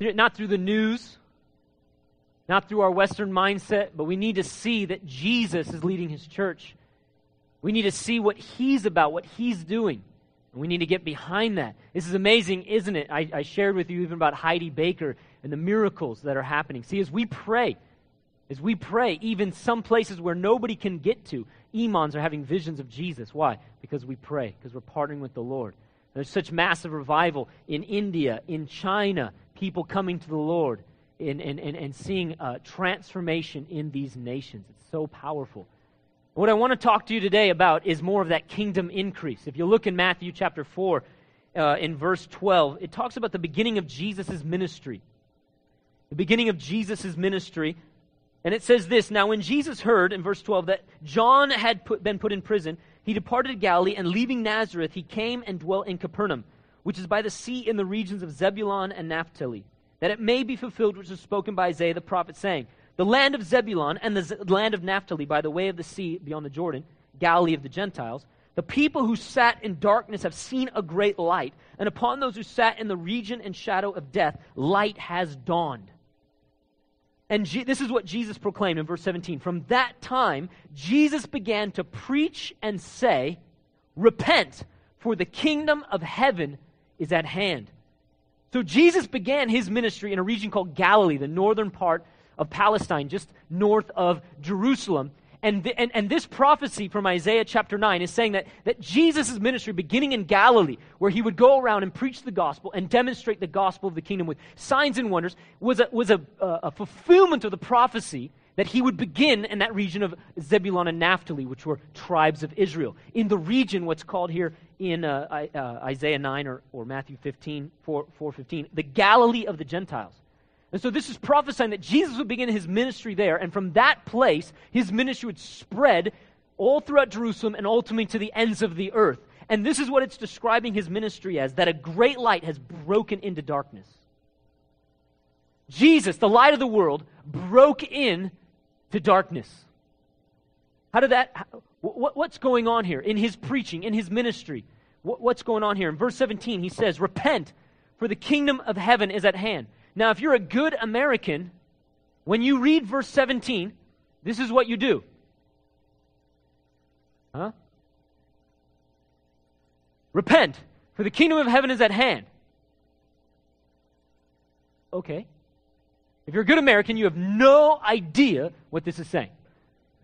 not through the news, not through our Western mindset, but we need to see that Jesus is leading his church. We need to see what he's about, what he's doing. And we need to get behind that. This is amazing, isn't it? I, I shared with you even about Heidi Baker and the miracles that are happening. See, as we pray, as we pray, even some places where nobody can get to, imams are having visions of Jesus. Why? Because we pray, because we're partnering with the Lord. There's such massive revival in India, in China, people coming to the Lord and, and, and, and seeing uh, transformation in these nations. It's so powerful. What I want to talk to you today about is more of that kingdom increase. If you look in Matthew chapter 4, uh, in verse 12, it talks about the beginning of Jesus' ministry. The beginning of Jesus' ministry. And it says this Now, when Jesus heard in verse 12 that John had put, been put in prison, he departed Galilee, and leaving Nazareth, he came and dwelt in Capernaum, which is by the sea in the regions of Zebulun and Naphtali, that it may be fulfilled which was spoken by Isaiah the prophet, saying, The land of Zebulun and the Z- land of Naphtali by the way of the sea beyond the Jordan, Galilee of the Gentiles, the people who sat in darkness have seen a great light, and upon those who sat in the region and shadow of death, light has dawned. And G- this is what Jesus proclaimed in verse 17. From that time, Jesus began to preach and say, Repent, for the kingdom of heaven is at hand. So Jesus began his ministry in a region called Galilee, the northern part of Palestine, just north of Jerusalem. And, the, and, and this prophecy from Isaiah chapter 9 is saying that, that Jesus' ministry, beginning in Galilee, where he would go around and preach the gospel and demonstrate the gospel of the kingdom with signs and wonders, was a, was a, a fulfillment of the prophecy that he would begin in that region of Zebulun and Naphtali, which were tribes of Israel. In the region, what's called here in uh, uh, Isaiah 9 or, or Matthew 15, 4, 4 15, the Galilee of the Gentiles. And so this is prophesying that Jesus would begin his ministry there, and from that place, his ministry would spread all throughout Jerusalem and ultimately to the ends of the earth. And this is what it's describing his ministry as that a great light has broken into darkness. Jesus, the light of the world, broke in to darkness. How did that, what, what's going on here in his preaching, in his ministry? What, what's going on here? In verse 17, he says, Repent, for the kingdom of heaven is at hand. Now, if you're a good American, when you read verse 17, this is what you do. Huh? Repent, for the kingdom of heaven is at hand. Okay. If you're a good American, you have no idea what this is saying.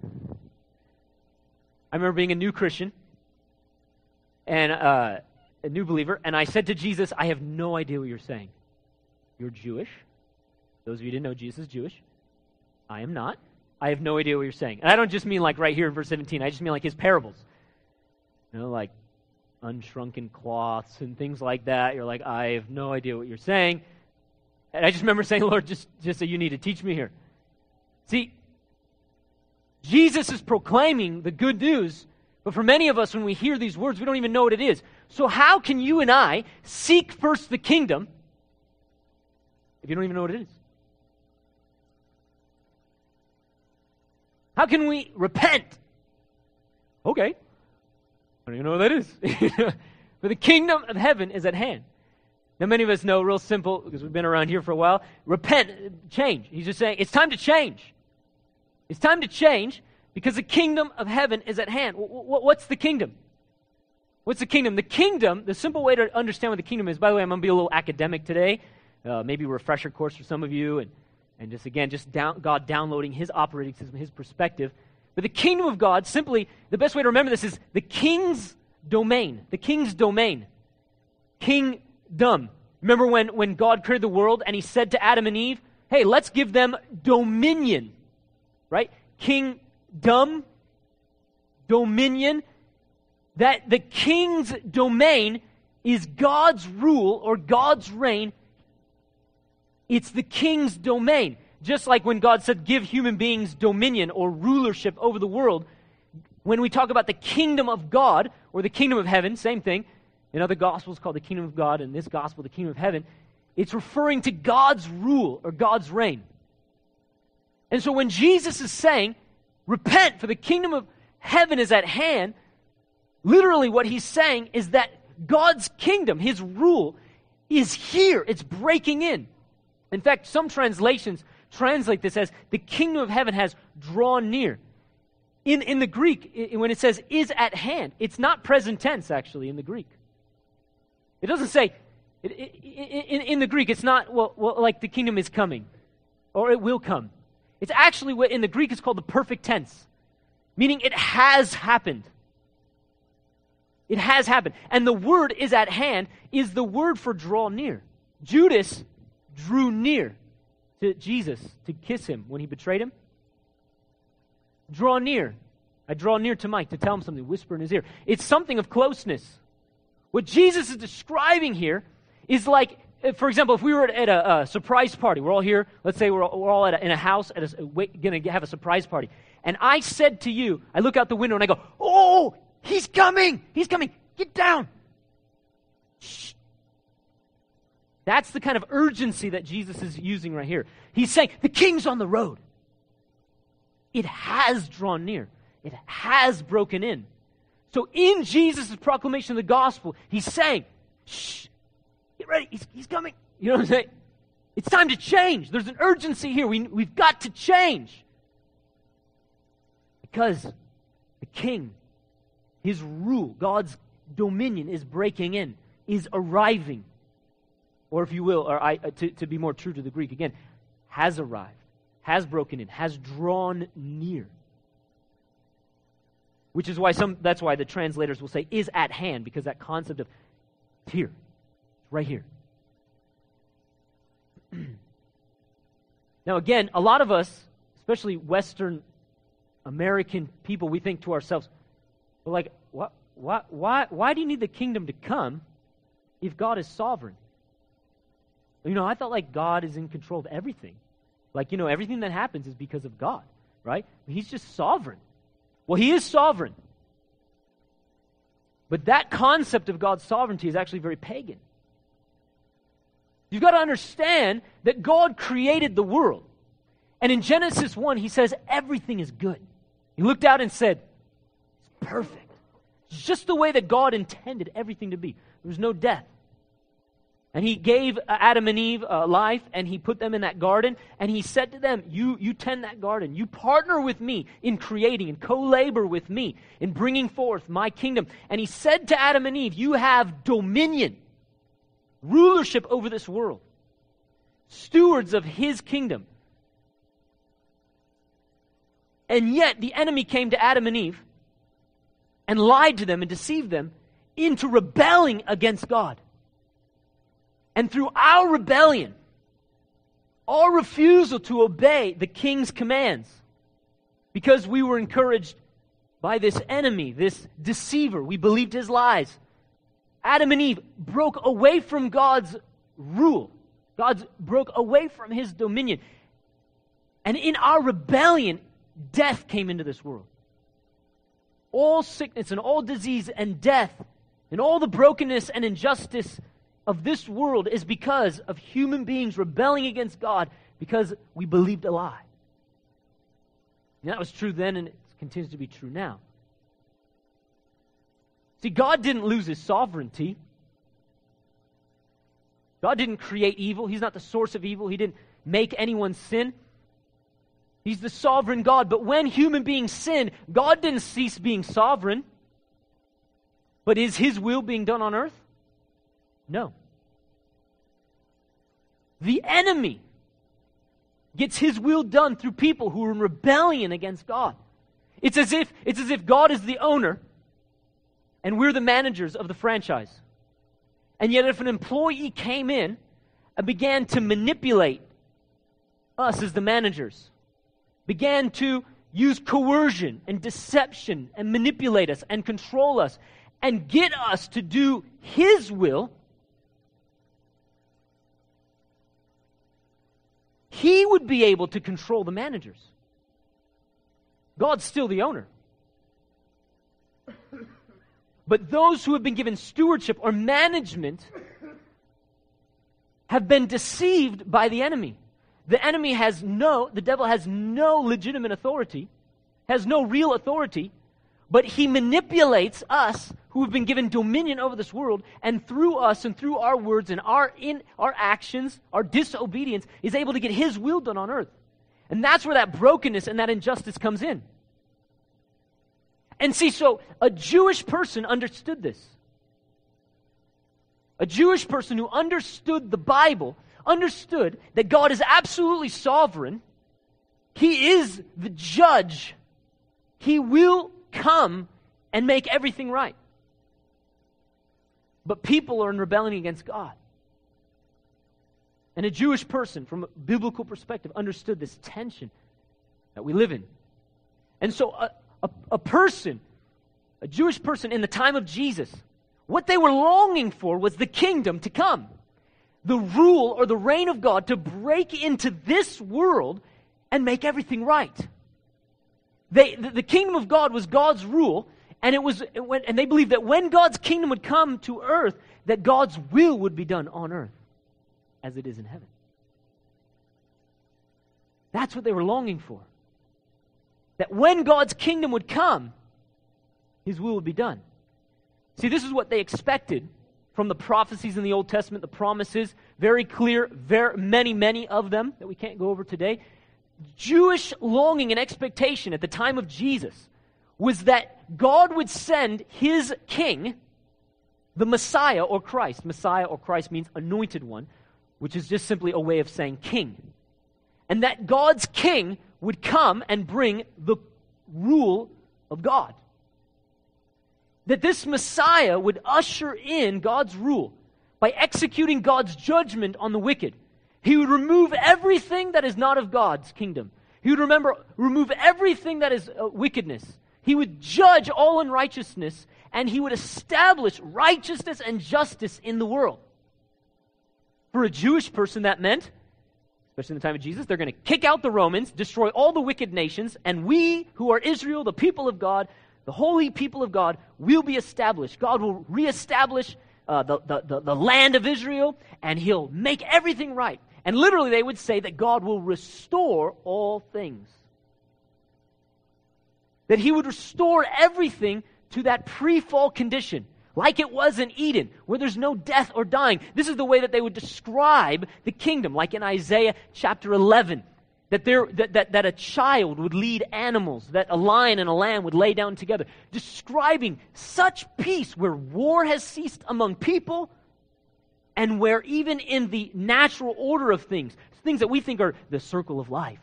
I remember being a new Christian and uh, a new believer, and I said to Jesus, I have no idea what you're saying. You're Jewish. Those of you didn't know Jesus is Jewish. I am not. I have no idea what you're saying. And I don't just mean like right here in verse 17. I just mean like his parables. You know, like unshrunken cloths and things like that. You're like, I have no idea what you're saying. And I just remember saying, Lord, just, just say you need to teach me here. See, Jesus is proclaiming the good news, but for many of us, when we hear these words, we don't even know what it is. So, how can you and I seek first the kingdom if you don't even know what it is? How can we repent? Okay. I don't even know what that is. but the kingdom of heaven is at hand. Now, many of us know, real simple, because we've been around here for a while repent, change. He's just saying, it's time to change. It's time to change because the kingdom of heaven is at hand. What's the kingdom? What's the kingdom? The kingdom, the simple way to understand what the kingdom is, by the way, I'm going to be a little academic today uh, maybe a refresher course for some of you, and, and just again, just down, God downloading His operating system, His perspective. But the kingdom of God, simply, the best way to remember this is the king's domain. The king's domain. Kingdom. Remember when, when God created the world and He said to Adam and Eve, hey, let's give them dominion. Right? Kingdom, dominion. That the king's domain is God's rule or God's reign it's the king's domain. Just like when God said, give human beings dominion or rulership over the world, when we talk about the kingdom of God or the kingdom of heaven, same thing. In other gospels called the kingdom of God, in this gospel, the kingdom of heaven, it's referring to God's rule or God's reign. And so when Jesus is saying, repent, for the kingdom of heaven is at hand, literally what he's saying is that God's kingdom, his rule, is here. It's breaking in. In fact, some translations translate this as the kingdom of heaven has drawn near. In, in the Greek, when it says is at hand, it's not present tense actually in the Greek. It doesn't say, in, in, in the Greek, it's not, well, well, like the kingdom is coming or it will come. It's actually what in the Greek is called the perfect tense, meaning it has happened. It has happened. And the word is at hand is the word for draw near. Judas drew near to Jesus to kiss him when he betrayed him. Draw near. I draw near to Mike to tell him something, whisper in his ear. It's something of closeness. What Jesus is describing here is like, uh, for example, if we were at a, a surprise party, we're all here, let's say we're, we're all a, in a house, at a, going to have a surprise party, and I said to you, I look out the window and I go, Oh, he's coming! He's coming! Get down! Shh. That's the kind of urgency that Jesus is using right here. He's saying, The king's on the road. It has drawn near, it has broken in. So, in Jesus' proclamation of the gospel, he's saying, Shh, get ready, he's, he's coming. You know what I'm saying? It's time to change. There's an urgency here. We, we've got to change. Because the king, his rule, God's dominion is breaking in, is arriving. Or, if you will, or I, uh, to, to be more true to the Greek, again, has arrived, has broken in, has drawn near. Which is why some, that's why the translators will say is at hand, because that concept of here, right here. now, again, a lot of us, especially Western American people, we think to ourselves, like, what, why, why, why do you need the kingdom to come if God is sovereign? You know, I thought like God is in control of everything. Like, you know, everything that happens is because of God, right? He's just sovereign. Well, He is sovereign. But that concept of God's sovereignty is actually very pagan. You've got to understand that God created the world. And in Genesis 1, He says everything is good. He looked out and said, It's perfect. It's just the way that God intended everything to be. There was no death, and he gave Adam and Eve uh, life, and he put them in that garden, and he said to them, you, you tend that garden. You partner with me in creating and co labor with me in bringing forth my kingdom. And he said to Adam and Eve, You have dominion, rulership over this world, stewards of his kingdom. And yet the enemy came to Adam and Eve and lied to them and deceived them into rebelling against God. And through our rebellion, our refusal to obey the king's commands, because we were encouraged by this enemy, this deceiver, we believed his lies. Adam and Eve broke away from God's rule. God broke away from his dominion. And in our rebellion, death came into this world. All sickness and all disease and death and all the brokenness and injustice of this world is because of human beings rebelling against God because we believed a lie. And that was true then and it continues to be true now. See, God didn't lose his sovereignty. God didn't create evil. He's not the source of evil. He didn't make anyone sin. He's the sovereign God. But when human beings sin, God didn't cease being sovereign. But is his will being done on earth? No. The enemy gets his will done through people who are in rebellion against God. It's as if, it's as if God is the owner and we're the managers of the franchise. And yet, if an employee came in and began to manipulate us as the managers, began to use coercion and deception and manipulate us and control us and get us to do his will, he would be able to control the managers. God's still the owner. But those who have been given stewardship or management have been deceived by the enemy. The enemy has no, the devil has no legitimate authority, has no real authority, but he manipulates us who have been given dominion over this world, and through us and through our words and our, in, our actions, our disobedience, is able to get his will done on earth. And that's where that brokenness and that injustice comes in. And see, so a Jewish person understood this. A Jewish person who understood the Bible understood that God is absolutely sovereign. He is the judge. He will come and make everything right. But people are in rebellion against God. And a Jewish person, from a biblical perspective, understood this tension that we live in. And so, a, a, a, person, a Jewish person in the time of Jesus, what they were longing for was the kingdom to come, the rule or the reign of God to break into this world and make everything right. They, the, the kingdom of God was God's rule, and it was, and they believed that when God's kingdom would come to earth, that God's will would be done on earth as it is in heaven. That's what they were longing for. That when God's kingdom would come, his will would be done. See, this is what they expected from the prophecies in the Old Testament, the promises, very clear, very, many, many of them that we can't go over today. Jewish longing and expectation at the time of Jesus was that God would send his king, the Messiah or Christ. Messiah or Christ means anointed one, which is just simply a way of saying king. And that God's king would come and bring the rule of God. That this Messiah would usher in God's rule by executing God's judgment on the wicked. He would remove everything that is not of God's kingdom. He would remember, remove everything that is uh, wickedness he would judge all unrighteousness and he would establish righteousness and justice in the world. For a Jewish person, that meant, especially in the time of Jesus, they're going to kick out the Romans, destroy all the wicked nations, and we, who are Israel, the people of God, the holy people of God, will be established. God will reestablish uh, the, the, the, the land of Israel, and he'll make everything right. And literally, they would say that God will restore all things that he would restore everything to that pre fall condition, like it was in Eden, where there's no death or dying. This is the way that they would describe the kingdom, like in Isaiah chapter 11. That, there, that, that, that a child would lead animals, that a lion and a lamb would lay down together, describing such peace where war has ceased among people and where even in the natural order of things, things that we think are the circle of life,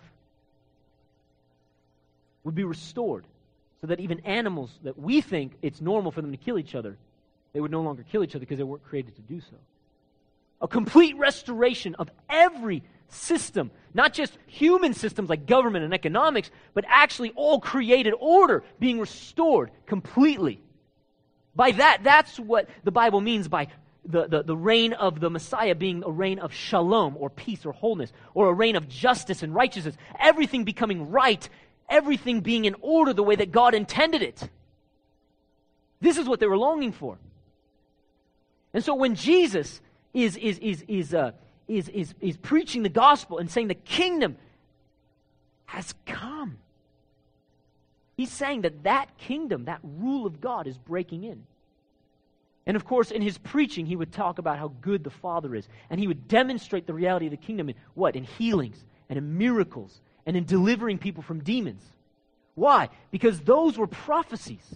would be restored so that even animals that we think it's normal for them to kill each other, they would no longer kill each other because they weren't created to do so. A complete restoration of every system, not just human systems like government and economics, but actually all created order being restored completely. By that, that's what the Bible means by the, the, the reign of the Messiah being a reign of shalom or peace or wholeness, or a reign of justice and righteousness, everything becoming right everything being in order the way that God intended it. This is what they were longing for. And so when Jesus is, is, is, is, uh, is, is, is preaching the gospel and saying the kingdom has come, he's saying that that kingdom, that rule of God, is breaking in. And of course, in his preaching, he would talk about how good the Father is. And he would demonstrate the reality of the kingdom in what? In healings and in miracles and in delivering people from demons. Why? Because those were prophecies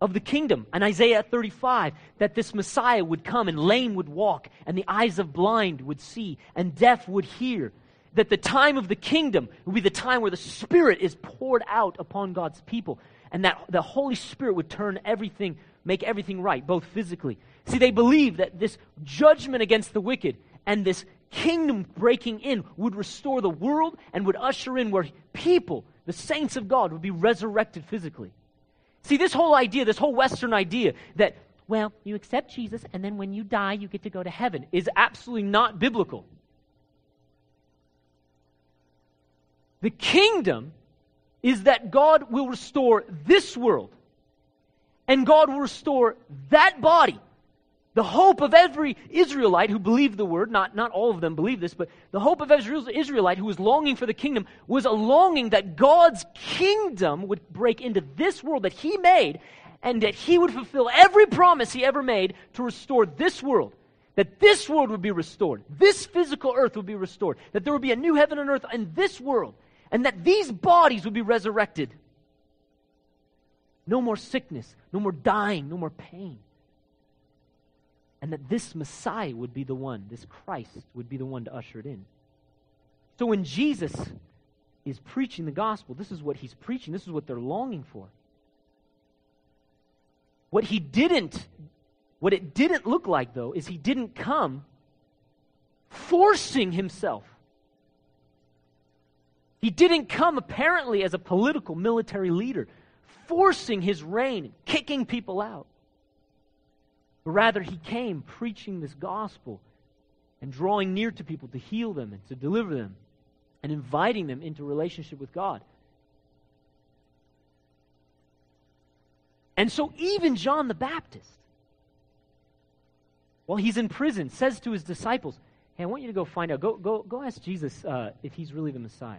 of the kingdom. And Isaiah 35, that this Messiah would come and lame would walk, and the eyes of blind would see, and deaf would hear. That the time of the kingdom would be the time where the Spirit is poured out upon God's people, and that the Holy Spirit would turn everything, make everything right, both physically. See, they believe that this judgment against the wicked and this kingdom breaking in would restore the world and would usher in where people, the saints of God, would be resurrected physically. See, this whole idea, this whole Western idea that, well, you accept Jesus and then when you die, you get to go to heaven is absolutely not biblical. The kingdom is that God will restore this world and God will restore that body the hope of every Israelite who believed the word, not, not all of them believed this, but the hope of every Israelite who was longing for the kingdom was a longing that God's kingdom would break into this world that he made and that he would fulfill every promise he ever made to restore this world. That this world would be restored. This physical earth would be restored. That there would be a new heaven and earth in this world. And that these bodies would be resurrected. No more sickness, no more dying, no more pain. And that this Messiah would be the one, this Christ would be the one to usher it in. So when Jesus is preaching the gospel, this is what he's preaching, this is what they're longing for. What he didn't, what it didn't look like, though, is he didn't come forcing himself. He didn't come apparently as a political military leader, forcing his reign, kicking people out. But rather, he came preaching this gospel and drawing near to people to heal them and to deliver them and inviting them into relationship with God. And so, even John the Baptist, while he's in prison, says to his disciples, Hey, I want you to go find out. Go, go, go ask Jesus uh, if he's really the Messiah.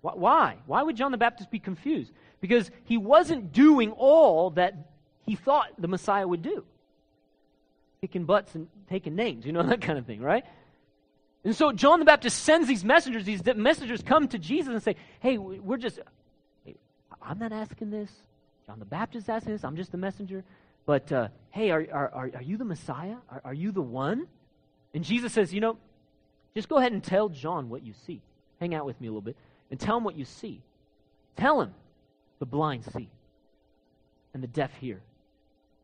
Why? Why would John the Baptist be confused? Because he wasn't doing all that he thought the Messiah would do kicking butts and taking names, you know, that kind of thing, right? And so John the Baptist sends these messengers. These messengers come to Jesus and say, Hey, we're just, hey, I'm not asking this. John the Baptist asking this. I'm just the messenger. But uh, hey, are, are, are, you the Messiah? Are, are you the one? And Jesus says, You know, just go ahead and tell John what you see. Hang out with me a little bit and tell him what you see. Tell him the blind see and the deaf hear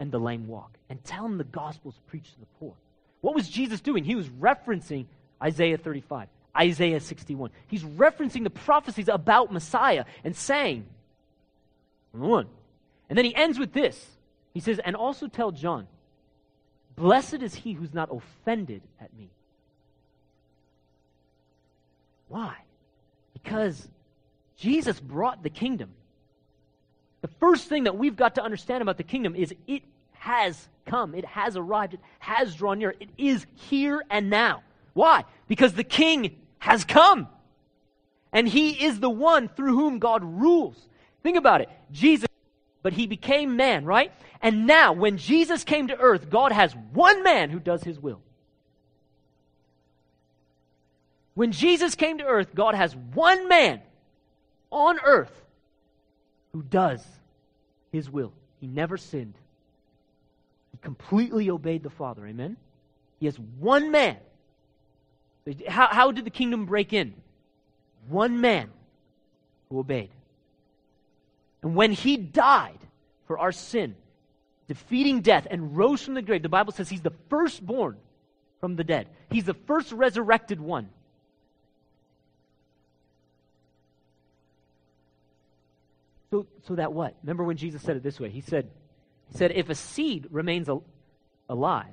and the lame walk. And tell him the gospel's preached to the poor. What was Jesus doing? He was referencing Isaiah 35, Isaiah 61. He's referencing the prophecies about Messiah and saying, one. And then he ends with this. He says, and also tell John, blessed is he who's not offended at me. Why? Because Jesus brought the kingdom. The first thing that we've got to understand about the kingdom is it has come, it has arrived, it has drawn near, it is here and now. Why? Because the king has come. And he is the one through whom God rules. Think about it. Jesus, but he became man, right? And now, when Jesus came to earth, God has one man who does his will. When Jesus came to earth, God has one man on earth who does his will. He never sinned. He completely obeyed the Father. Amen? He has one man. How, how did the kingdom break in? One man who obeyed. And when he died for our sin, defeating death and rose from the grave, the Bible says he's the firstborn from the dead. He's the first resurrected one. So, so that what? Remember when Jesus said it this way? He said, he said, if a seed remains al- alive,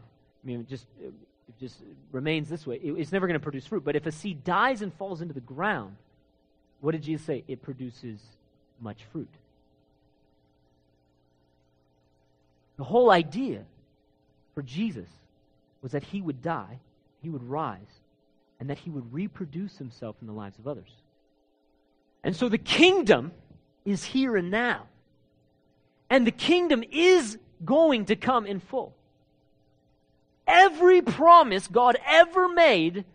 I mean, it just, it just remains this way, it, it's never going to produce fruit. But if a seed dies and falls into the ground, what did Jesus say? It produces much fruit. The whole idea for Jesus was that he would die, he would rise, and that he would reproduce himself in the lives of others. And so the kingdom is here and now. And the kingdom is going to come in full. Every promise God ever made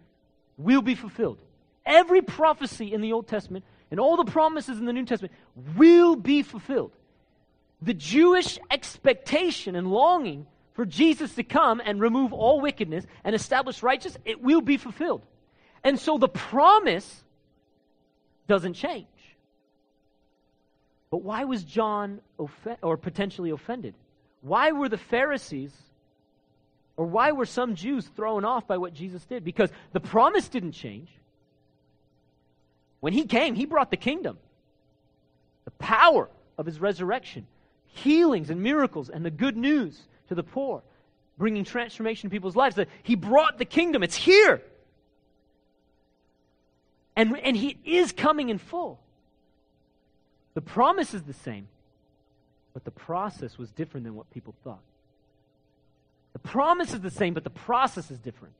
will be fulfilled. Every prophecy in the Old Testament and all the promises in the New Testament will be fulfilled. The Jewish expectation and longing for Jesus to come and remove all wickedness and establish righteousness, it will be fulfilled. And so the promise doesn't change. But why was John or potentially offended? Why were the Pharisees or why were some Jews thrown off by what Jesus did? Because the promise didn't change. When he came, he brought the kingdom, the power of his resurrection, healings and miracles, and the good news to the poor, bringing transformation in people's lives. He brought the kingdom, it's here. And, and he is coming in full. The promise is the same, but the process was different than what people thought. The promise is the same, but the process is different.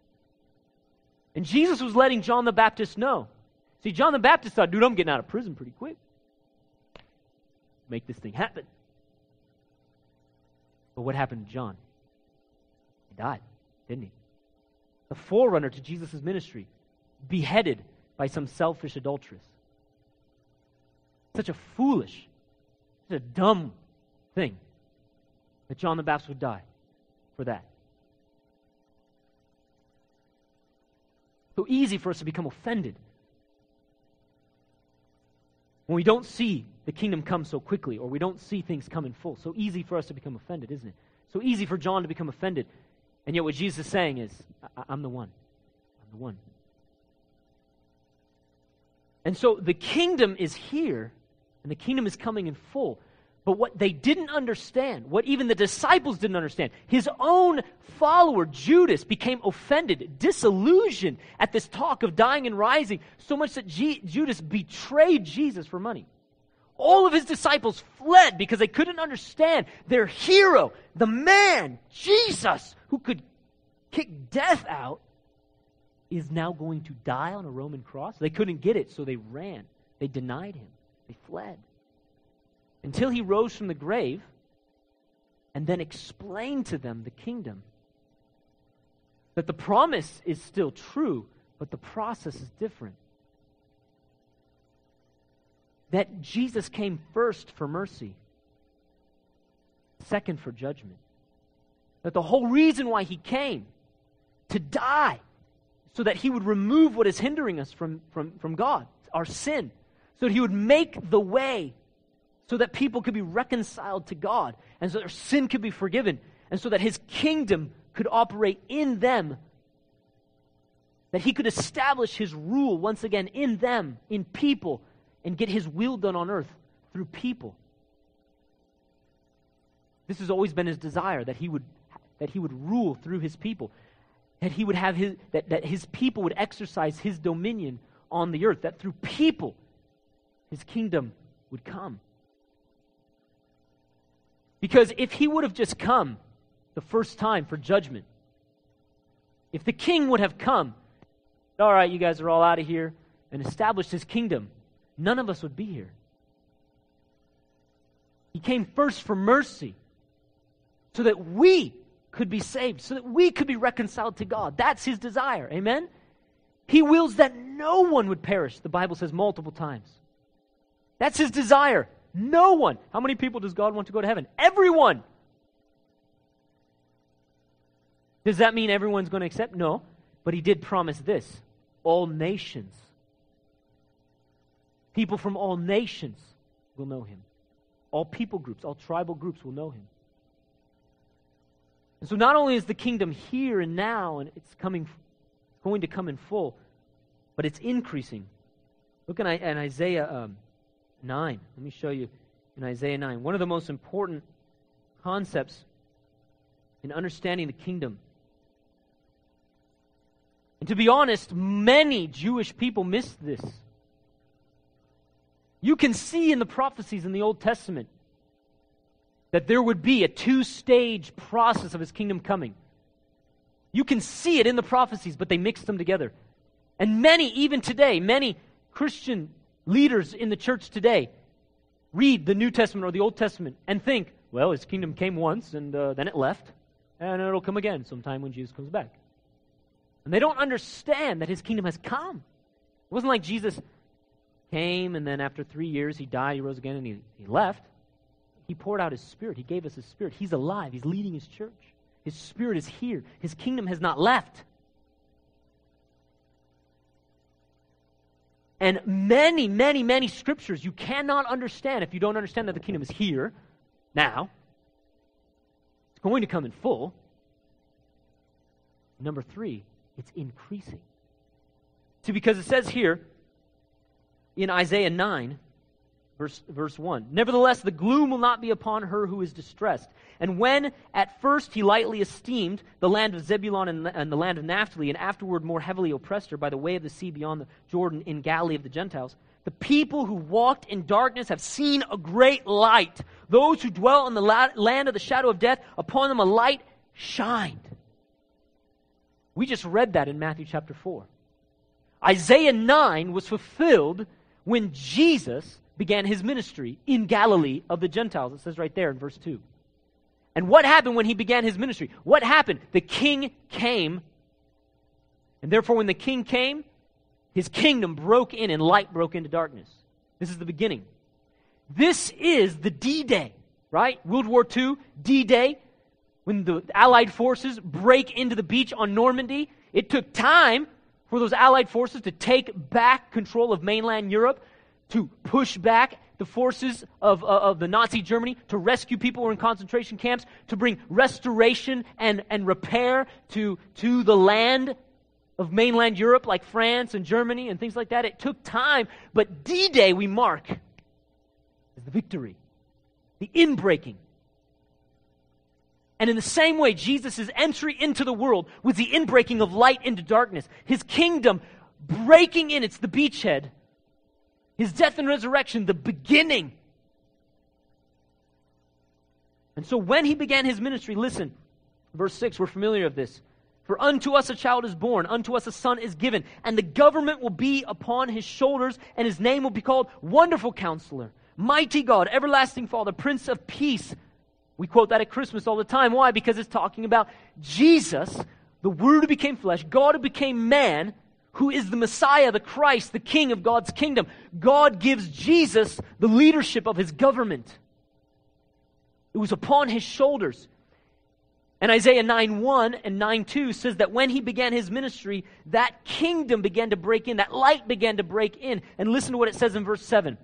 And Jesus was letting John the Baptist know. See, John the Baptist thought, dude, I'm getting out of prison pretty quick. Make this thing happen. But what happened to John? He died, didn't he? The forerunner to Jesus' ministry, beheaded by some selfish adulteress. Such a foolish, such a dumb thing that John the Baptist would die for that. So easy for us to become offended when we don't see the kingdom come so quickly or we don't see things come in full. So easy for us to become offended, isn't it? So easy for John to become offended. And yet, what Jesus is saying is, I'm the one. I'm the one. And so the kingdom is here, and the kingdom is coming in full. But what they didn't understand, what even the disciples didn't understand, his own follower, Judas, became offended, disillusioned at this talk of dying and rising, so much that G- Judas betrayed Jesus for money. All of his disciples fled because they couldn't understand their hero, the man, Jesus, who could kick death out, is now going to die on a Roman cross. They couldn't get it, so they ran. They denied him. They fled until he rose from the grave and then explained to them the kingdom. That the promise is still true, but the process is different. That Jesus came first for mercy, second for judgment. That the whole reason why he came to die so that he would remove what is hindering us from, from, from God, our sin, so that he would make the way so that people could be reconciled to God, and so their sin could be forgiven, and so that his kingdom could operate in them, that he could establish his rule once again in them, in people, and get his will done on earth through people. This has always been his desire that he would that he would rule through his people, that he would have his that, that his people would exercise his dominion on the earth, that through people his kingdom would come. Because if he would have just come the first time for judgment, if the king would have come, all right, you guys are all out of here, and established his kingdom, none of us would be here. He came first for mercy so that we could be saved, so that we could be reconciled to God. That's his desire. Amen? He wills that no one would perish, the Bible says multiple times. That's his desire. No one. How many people does God want to go to heaven? Everyone. Does that mean everyone's going to accept? No. But he did promise this all nations. People from all nations will know him. All people groups, all tribal groups will know him. And so not only is the kingdom here and now, and it's coming, it's going to come in full, but it's increasing. Look in, in Isaiah um, 9. Let me show you in Isaiah 9. One of the most important concepts in understanding the kingdom. And to be honest, many Jewish people miss this. You can see in the prophecies in the Old Testament that there would be a two stage process of his kingdom coming. You can see it in the prophecies, but they mix them together. And many, even today, many Christian leaders in the church today read the New Testament or the Old Testament and think, well, his kingdom came once and uh, then it left, and it'll come again sometime when Jesus comes back. And they don't understand that his kingdom has come. It wasn't like Jesus came and then after three years he died, he rose again, and he, he left. He poured out his spirit. He gave us his spirit. He's alive. He's leading his church. His spirit is here. His kingdom has not left. And many, many, many scriptures you cannot understand if you don't understand that the kingdom is here, now. It's going to come in full. Number three, it's increasing. See, because it says here in Isaiah 9, Verse, verse 1 Nevertheless, the gloom will not be upon her who is distressed. And when at first he lightly esteemed the land of Zebulun and, and the land of Naphtali, and afterward more heavily oppressed her by the way of the sea beyond the Jordan in Galilee of the Gentiles, the people who walked in darkness have seen a great light. Those who dwell in the la- land of the shadow of death, upon them a light shined. We just read that in Matthew chapter 4. Isaiah 9 was fulfilled when Jesus began his ministry in Galilee of the Gentiles. It says right there in verse 2. And what happened when he began his ministry? What happened? The king came. And therefore, when the king came, his kingdom broke in and light broke into darkness. This is the beginning. This is the D Day, right? World War II, D Day, when the Allied forces break into the beach on Normandy. It took time for those Allied forces to take back control of mainland Europe, to push back the forces of, uh, of the Nazi Germany, to rescue people who were in concentration camps, to bring restoration and, and repair to, to the land of mainland Europe, like France and Germany and things like that. It took time, but D Day we mark as the victory, the inbreaking. And in the same way, Jesus' entry into the world was the inbreaking of light into darkness. His kingdom breaking in, it's the beachhead. His death and resurrection, the beginning. And so when he began his ministry, listen, verse 6, we're familiar of this. For unto us a child is born, unto us a son is given, and the government will be upon his shoulders, and his name will be called Wonderful Counselor, Mighty God, Everlasting Father, Prince of Peace. We quote that at Christmas all the time. Why? Because it's talking about Jesus, the Word who became flesh, God who became man, who is the Messiah, the Christ, the King of God's kingdom. God gives Jesus the leadership of his government. It was upon his shoulders. And Isaiah 9 1 and 9 2 says that when he began his ministry, that kingdom began to break in, that light began to break in. And listen to what it says in verse 7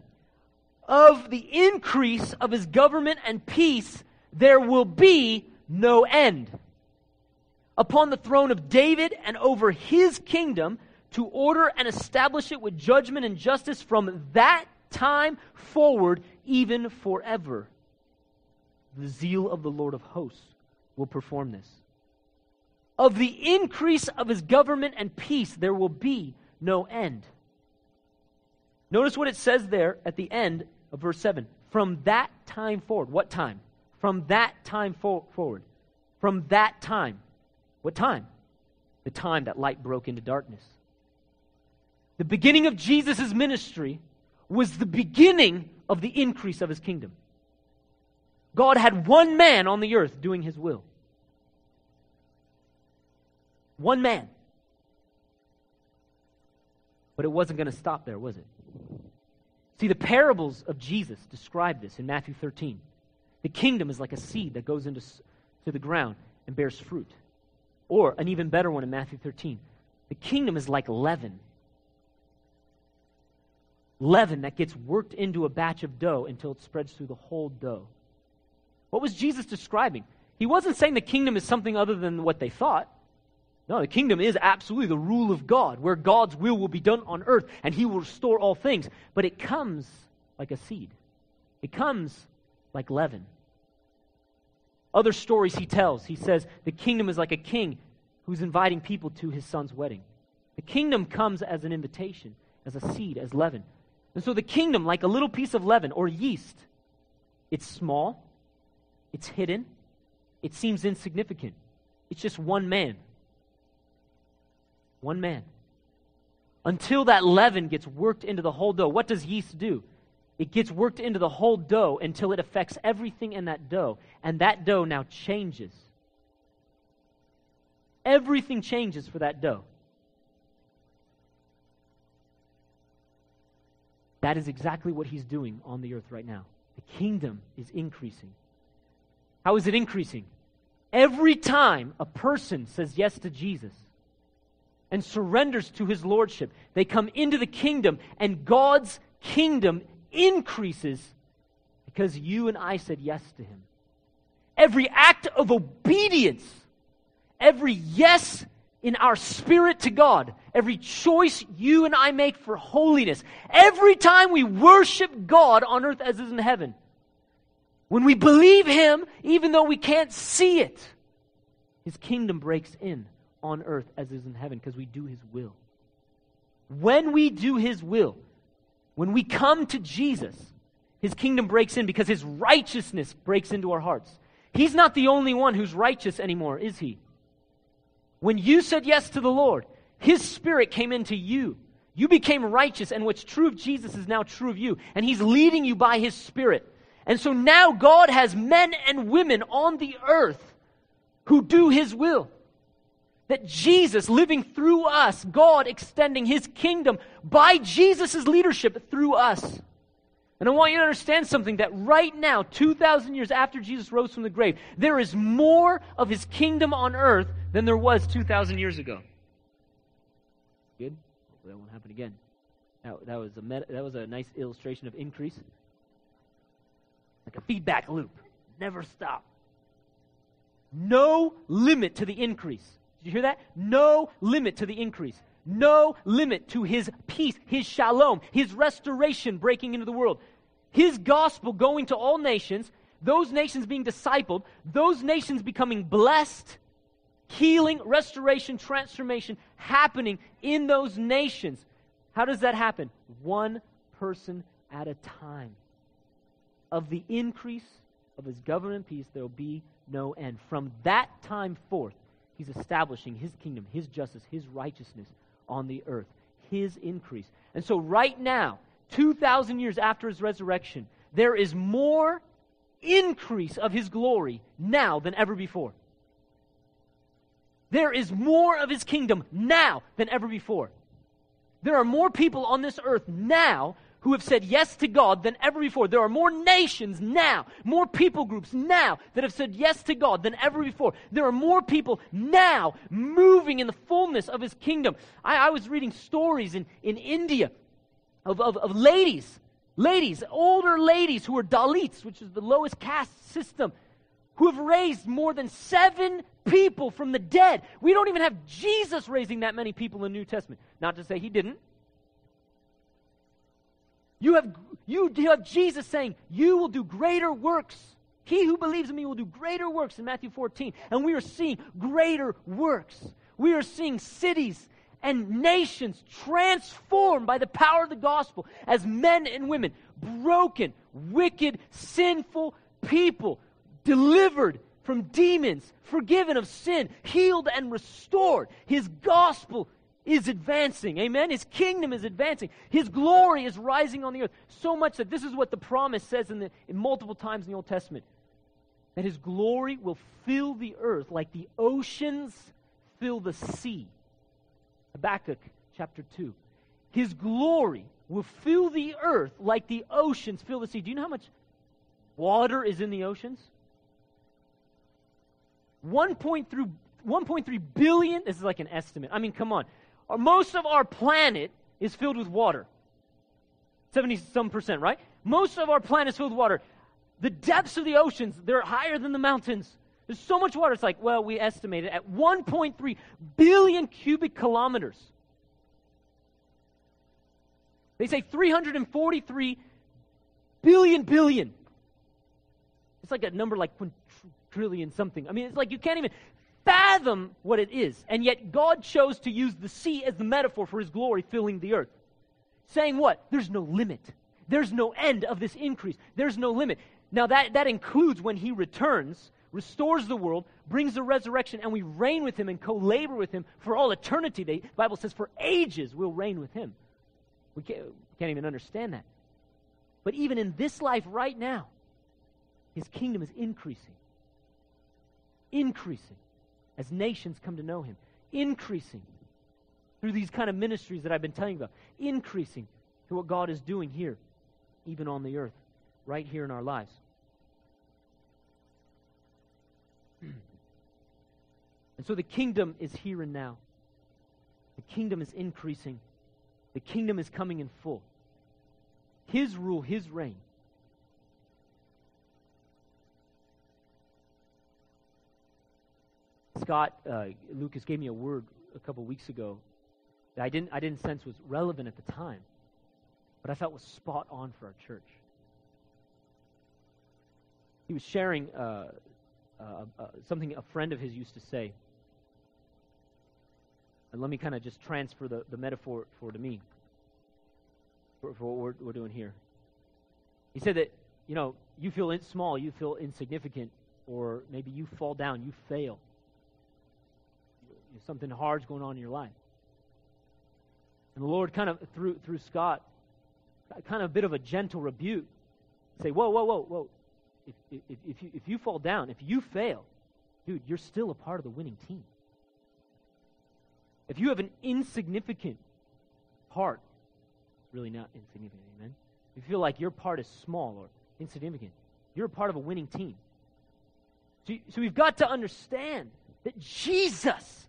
Of the increase of his government and peace, there will be no end. Upon the throne of David and over his kingdom, to order and establish it with judgment and justice from that time forward, even forever. The zeal of the Lord of hosts will perform this. Of the increase of his government and peace, there will be no end. Notice what it says there at the end of verse 7. From that time forward. What time? From that time for- forward. From that time. What time? The time that light broke into darkness. The beginning of Jesus' ministry was the beginning of the increase of his kingdom. God had one man on the earth doing his will. One man. But it wasn't going to stop there, was it? See, the parables of Jesus describe this in Matthew 13. The kingdom is like a seed that goes into to the ground and bears fruit. Or an even better one in Matthew 13. The kingdom is like leaven. Leaven that gets worked into a batch of dough until it spreads through the whole dough. What was Jesus describing? He wasn't saying the kingdom is something other than what they thought. No, the kingdom is absolutely the rule of God, where God's will will be done on earth and he will restore all things. But it comes like a seed, it comes like leaven. Other stories he tells, he says, the kingdom is like a king who's inviting people to his son's wedding. The kingdom comes as an invitation, as a seed, as leaven. And so the kingdom, like a little piece of leaven or yeast, it's small, it's hidden. It seems insignificant. It's just one man. One man. Until that leaven gets worked into the whole dough. What does yeast do? It gets worked into the whole dough until it affects everything in that dough. And that dough now changes. Everything changes for that dough. That is exactly what he's doing on the earth right now. The kingdom is increasing. How is it increasing? Every time a person says yes to Jesus and surrenders to his lordship, they come into the kingdom, and God's kingdom increases because you and I said yes to him. Every act of obedience, every yes in our spirit to God, every choice you and I make for holiness, every time we worship God on earth as is in heaven, when we believe Him, even though we can't see it, His kingdom breaks in on earth as is in heaven because we do His will. When we do His will, when we come to Jesus, His kingdom breaks in because His righteousness breaks into our hearts. He's not the only one who's righteous anymore, is He? When you said yes to the Lord, His Spirit came into you. You became righteous, and what's true of Jesus is now true of you. And He's leading you by His Spirit. And so now God has men and women on the earth who do his will. That Jesus living through us, God extending his kingdom by Jesus' leadership through us. And I want you to understand something that right now, 2,000 years after Jesus rose from the grave, there is more of his kingdom on earth than there was 2,000 years ago. Good? Hopefully that won't happen again. That, was a that was a nice illustration of increase. Like a feedback loop. Never stop. No limit to the increase. Did you hear that? No limit to the increase no limit to his peace, his shalom, his restoration breaking into the world, his gospel going to all nations, those nations being discipled, those nations becoming blessed, healing, restoration, transformation happening in those nations. How does that happen? One person at a time. Of the increase of his government peace, there will be no end. From that time forth, he's establishing his kingdom, his justice, his righteousness on the earth, his increase. And so, right now, 2,000 years after his resurrection, there is more increase of his glory now than ever before. There is more of his kingdom now than ever before. There are more people on this earth now who have said yes to God than ever before. There are more nations now, more people groups now that have said yes to God than ever before. There are more people now moving in the fullness of His kingdom. I, I was reading stories in, in India of, of, of ladies, ladies, older ladies who are Dalits, which is the lowest caste system, who have raised more than seven people from the dead. We don't even have Jesus raising that many people in the New Testament. Not to say he didn't. You have, you have Jesus saying, You will do greater works. He who believes in me will do greater works in Matthew 14. And we are seeing greater works. We are seeing cities and nations transformed by the power of the gospel as men and women, broken, wicked, sinful people, delivered from demons, forgiven of sin, healed and restored. His gospel is advancing. Amen? His kingdom is advancing. His glory is rising on the earth. So much that this is what the promise says in, the, in multiple times in the Old Testament that his glory will fill the earth like the oceans fill the sea. Habakkuk chapter 2. His glory will fill the earth like the oceans fill the sea. Do you know how much water is in the oceans? 1.3 billion, this is like an estimate. I mean, come on most of our planet is filled with water. 70 some percent, right? Most of our planet is filled with water. The depths of the oceans, they're higher than the mountains. There's so much water. It's like, well, we estimate it at 1.3 billion cubic kilometers. They say 343 billion billion. It's like a number like trillion something. I mean, it's like you can't even fathom what it is. And yet God chose to use the sea as the metaphor for his glory filling the earth. Saying what? There's no limit. There's no end of this increase. There's no limit. Now that, that includes when he returns, restores the world, brings the resurrection, and we reign with him and co-labor with him for all eternity. The Bible says for ages we'll reign with him. We can't, we can't even understand that. But even in this life right now, his kingdom is increasing. Increasing as nations come to know him, increasing through these kind of ministries that I've been telling you about, increasing to what God is doing here, even on the earth, right here in our lives. and so the kingdom is here and now. The kingdom is increasing. The kingdom is coming in full. His rule, His reign Scott uh, Lucas gave me a word a couple weeks ago that I didn't, I didn't sense was relevant at the time, but I felt was spot on for our church. He was sharing uh, uh, uh something a friend of his used to say. And let me kind of just transfer the, the metaphor for to me, for, for what we're, we're doing here. He said that, you know, you feel in, small, you feel insignificant, or maybe you fall down, you fail something hard's going on in your life. And the Lord kind of, through, through Scott, kind of a bit of a gentle rebuke. Say, whoa, whoa, whoa, whoa. if, if, if, you, if you fall down, if you fail, dude, you're still a part of the winning team. If you have an insignificant part, really not insignificant, amen? If you feel like your part is small or insignificant, you're a part of a winning team. So, so we've got to understand that Jesus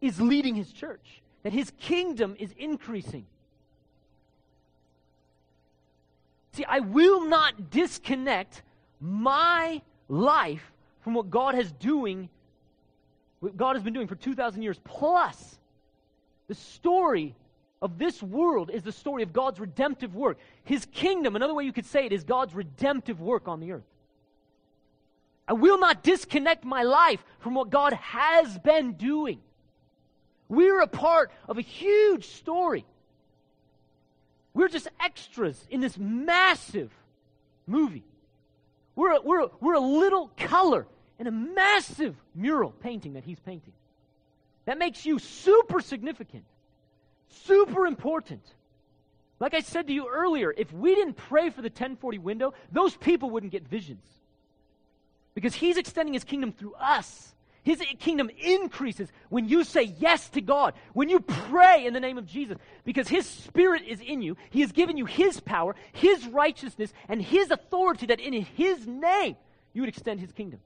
is leading his church, that his kingdom is increasing. See, I will not disconnect my life from what God has doing, what God has been doing for 2,000 years. Plus, the story of this world is the story of God's redemptive work. His kingdom, another way you could say it, is God's redemptive work on the earth. I will not disconnect my life from what God has been doing. We're a part of a huge story. We're just extras in this massive movie. We're a, we're a, we're a little color in a massive mural painting that he's painting. That makes you super significant, super important. Like I said to you earlier, if we didn't pray for the 1040 window, those people wouldn't get visions. Because he's extending his kingdom through us. His kingdom increases when you say yes to God, when you pray in the name of Jesus, because His Spirit is in you. He has given you His power, His righteousness, and His authority that in His name you would extend His kingdom.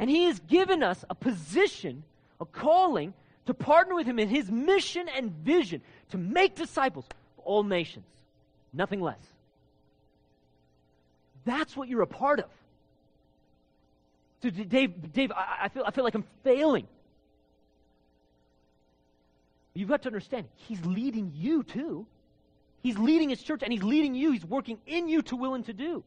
And He has given us a position, a calling to partner with Him in His mission and vision to make disciples for all nations, nothing less. That's what you're a part of. So Dave, Dave, I, I, feel, I feel like I'm failing. You've got to understand, he's leading you too. He's leading his church and he's leading you. He's working in you to will and to do.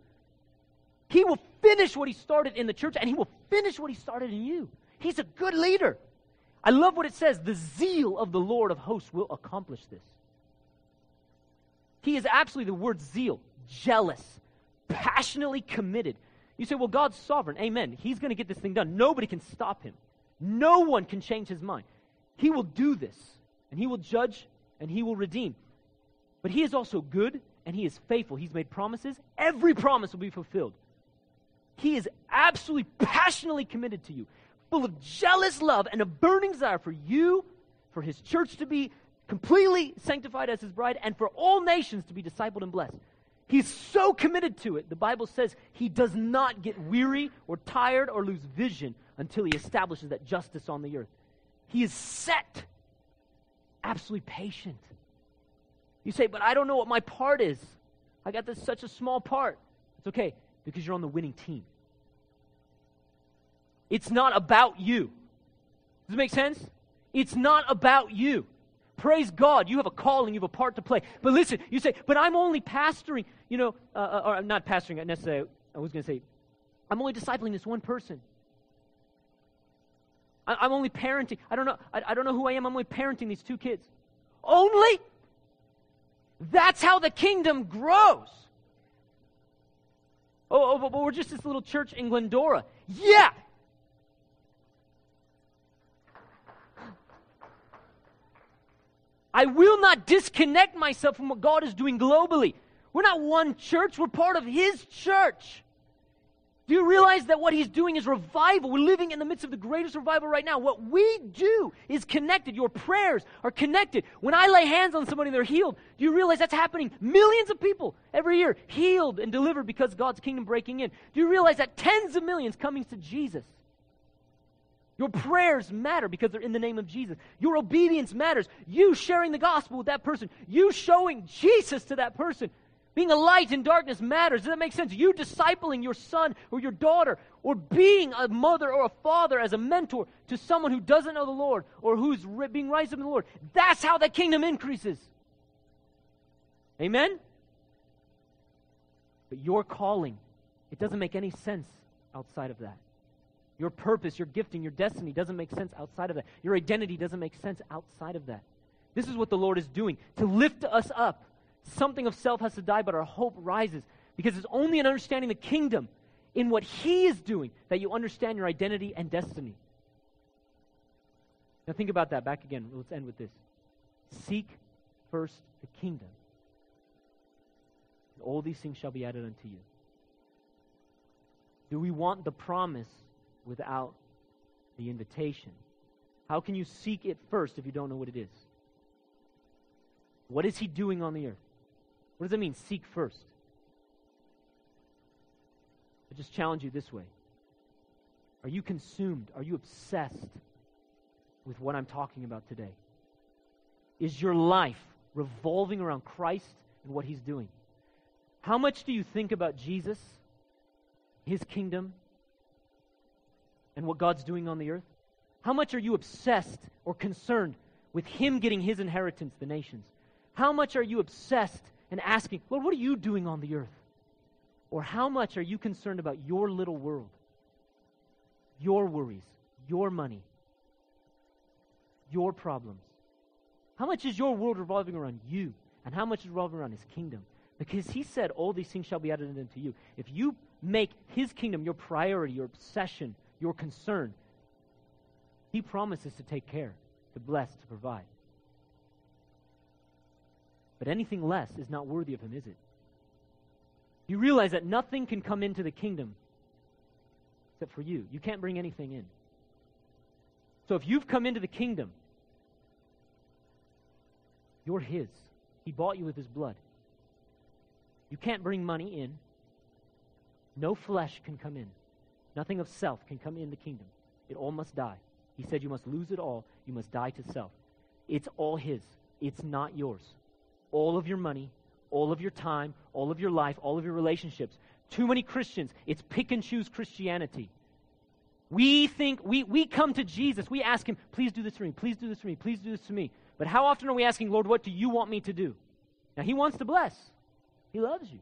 He will finish what he started in the church and he will finish what he started in you. He's a good leader. I love what it says the zeal of the Lord of hosts will accomplish this. He is absolutely the word zeal, jealous, passionately committed you say, well, God's sovereign. Amen. He's going to get this thing done. Nobody can stop him. No one can change his mind. He will do this, and he will judge, and he will redeem. But he is also good, and he is faithful. He's made promises. Every promise will be fulfilled. He is absolutely passionately committed to you, full of jealous love and a burning desire for you, for his church to be completely sanctified as his bride, and for all nations to be discipled and blessed. He's so committed to it. The Bible says he does not get weary or tired or lose vision until he establishes that justice on the earth. He is set, absolutely patient. You say, but I don't know what my part is. I got this such a small part. It's okay because you're on the winning team. It's not about you. Does it make sense? It's not about you. Praise God, you have a calling, you have a part to play. But listen, you say, but I'm only pastoring, you know, uh, uh or I'm not pastoring necessarily. I was going to say, I'm only discipling this one person. I, am only parenting. I don't know. I, I don't know who I am. I'm only parenting these two kids. Only? That's how the kingdom grows. Oh, oh but we're just this little church in Glendora. Yeah, I will not disconnect myself from what God is doing globally. We're not one church, we're part of His church. Do you realize that what He's doing is revival? We're living in the midst of the greatest revival right now. What we do is connected. Your prayers are connected. When I lay hands on somebody and they're healed, do you realize that's happening? Millions of people every year healed and delivered because God's kingdom breaking in. Do you realize that tens of millions coming to Jesus? Your prayers matter because they're in the name of Jesus. Your obedience matters. You sharing the gospel with that person, you showing Jesus to that person. Being a light in darkness matters. Does that make sense? You discipling your son or your daughter, or being a mother or a father as a mentor to someone who doesn't know the Lord or who's being raised up in the Lord. That's how the kingdom increases. Amen? But your calling, it doesn't make any sense outside of that. Your purpose, your gifting, your destiny doesn't make sense outside of that. Your identity doesn't make sense outside of that. This is what the Lord is doing to lift us up. Something of self has to die, but our hope rises because it's only in understanding the kingdom in what He is doing that you understand your identity and destiny. Now, think about that back again. Let's end with this. Seek first the kingdom, and all these things shall be added unto you. Do we want the promise without the invitation? How can you seek it first if you don't know what it is? What is he doing on the earth? What does that mean, seek first? I just challenge you this way. Are you consumed? Are you obsessed with what I'm talking about today? Is your life revolving around Christ and what he's doing? How much do you think about Jesus, his kingdom, and what God's doing on the earth? How much are you obsessed or concerned with him getting his inheritance, the nations? How much are you obsessed and asking, Lord, what are you doing on the earth? Or how much are you concerned about your little world, your worries, your money, your problems? How much is your world revolving around you? And how much is revolving around his kingdom? Because he said, All these things shall be added unto you. If you make his kingdom your priority, your obsession, your concern, he promises to take care, to bless, to provide. But anything less is not worthy of him, is it? You realize that nothing can come into the kingdom except for you. You can't bring anything in. So if you've come into the kingdom, you're his. He bought you with his blood. You can't bring money in. No flesh can come in. Nothing of self can come in the kingdom. It all must die. He said you must lose it all. You must die to self. It's all his. It's not yours. All of your money, all of your time, all of your life, all of your relationships. Too many Christians, it's pick and choose Christianity. We think, we, we come to Jesus, we ask him, please do this for me, please do this for me, please do this for me. But how often are we asking, Lord, what do you want me to do? Now, He wants to bless, He loves you.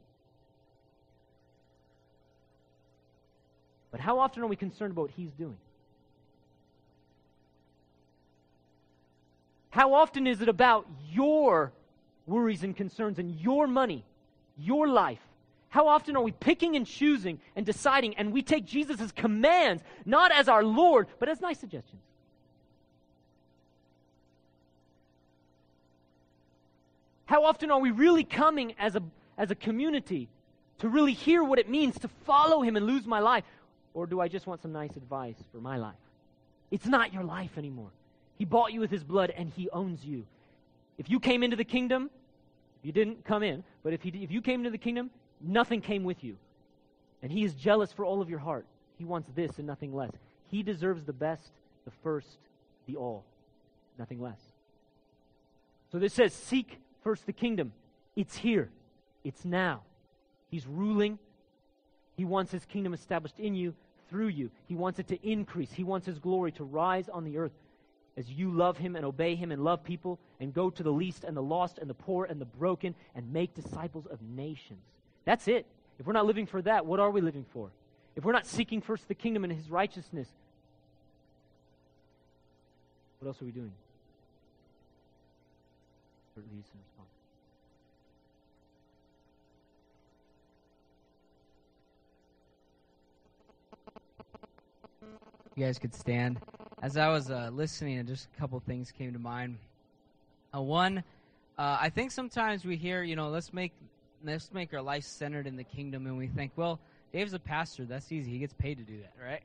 But how often are we concerned about what He's doing? How often is it about your worries and concerns and your money, your life? How often are we picking and choosing and deciding, and we take Jesus' commands not as our Lord, but as nice suggestions? How often are we really coming as a, as a community to really hear what it means to follow Him and lose my life? Or do I just want some nice advice for my life? It's not your life anymore. He bought you with His blood and He owns you. If you came into the kingdom, you didn't come in, but if, he, if you came into the kingdom, nothing came with you. And He is jealous for all of your heart. He wants this and nothing less. He deserves the best, the first, the all, nothing less. So this says, Seek First, the kingdom. It's here, it's now. He's ruling. He wants his kingdom established in you, through you. He wants it to increase. He wants his glory to rise on the earth as you love him and obey him and love people and go to the least and the lost and the poor and the broken and make disciples of nations. That's it. If we're not living for that, what are we living for? If we're not seeking first the kingdom and his righteousness, what else are we doing? response. You guys could stand. As I was uh, listening, just a couple things came to mind. Uh, one, uh, I think sometimes we hear, you know, let's make let's make our life centered in the kingdom, and we think, well, Dave's a pastor. That's easy. He gets paid to do that, right?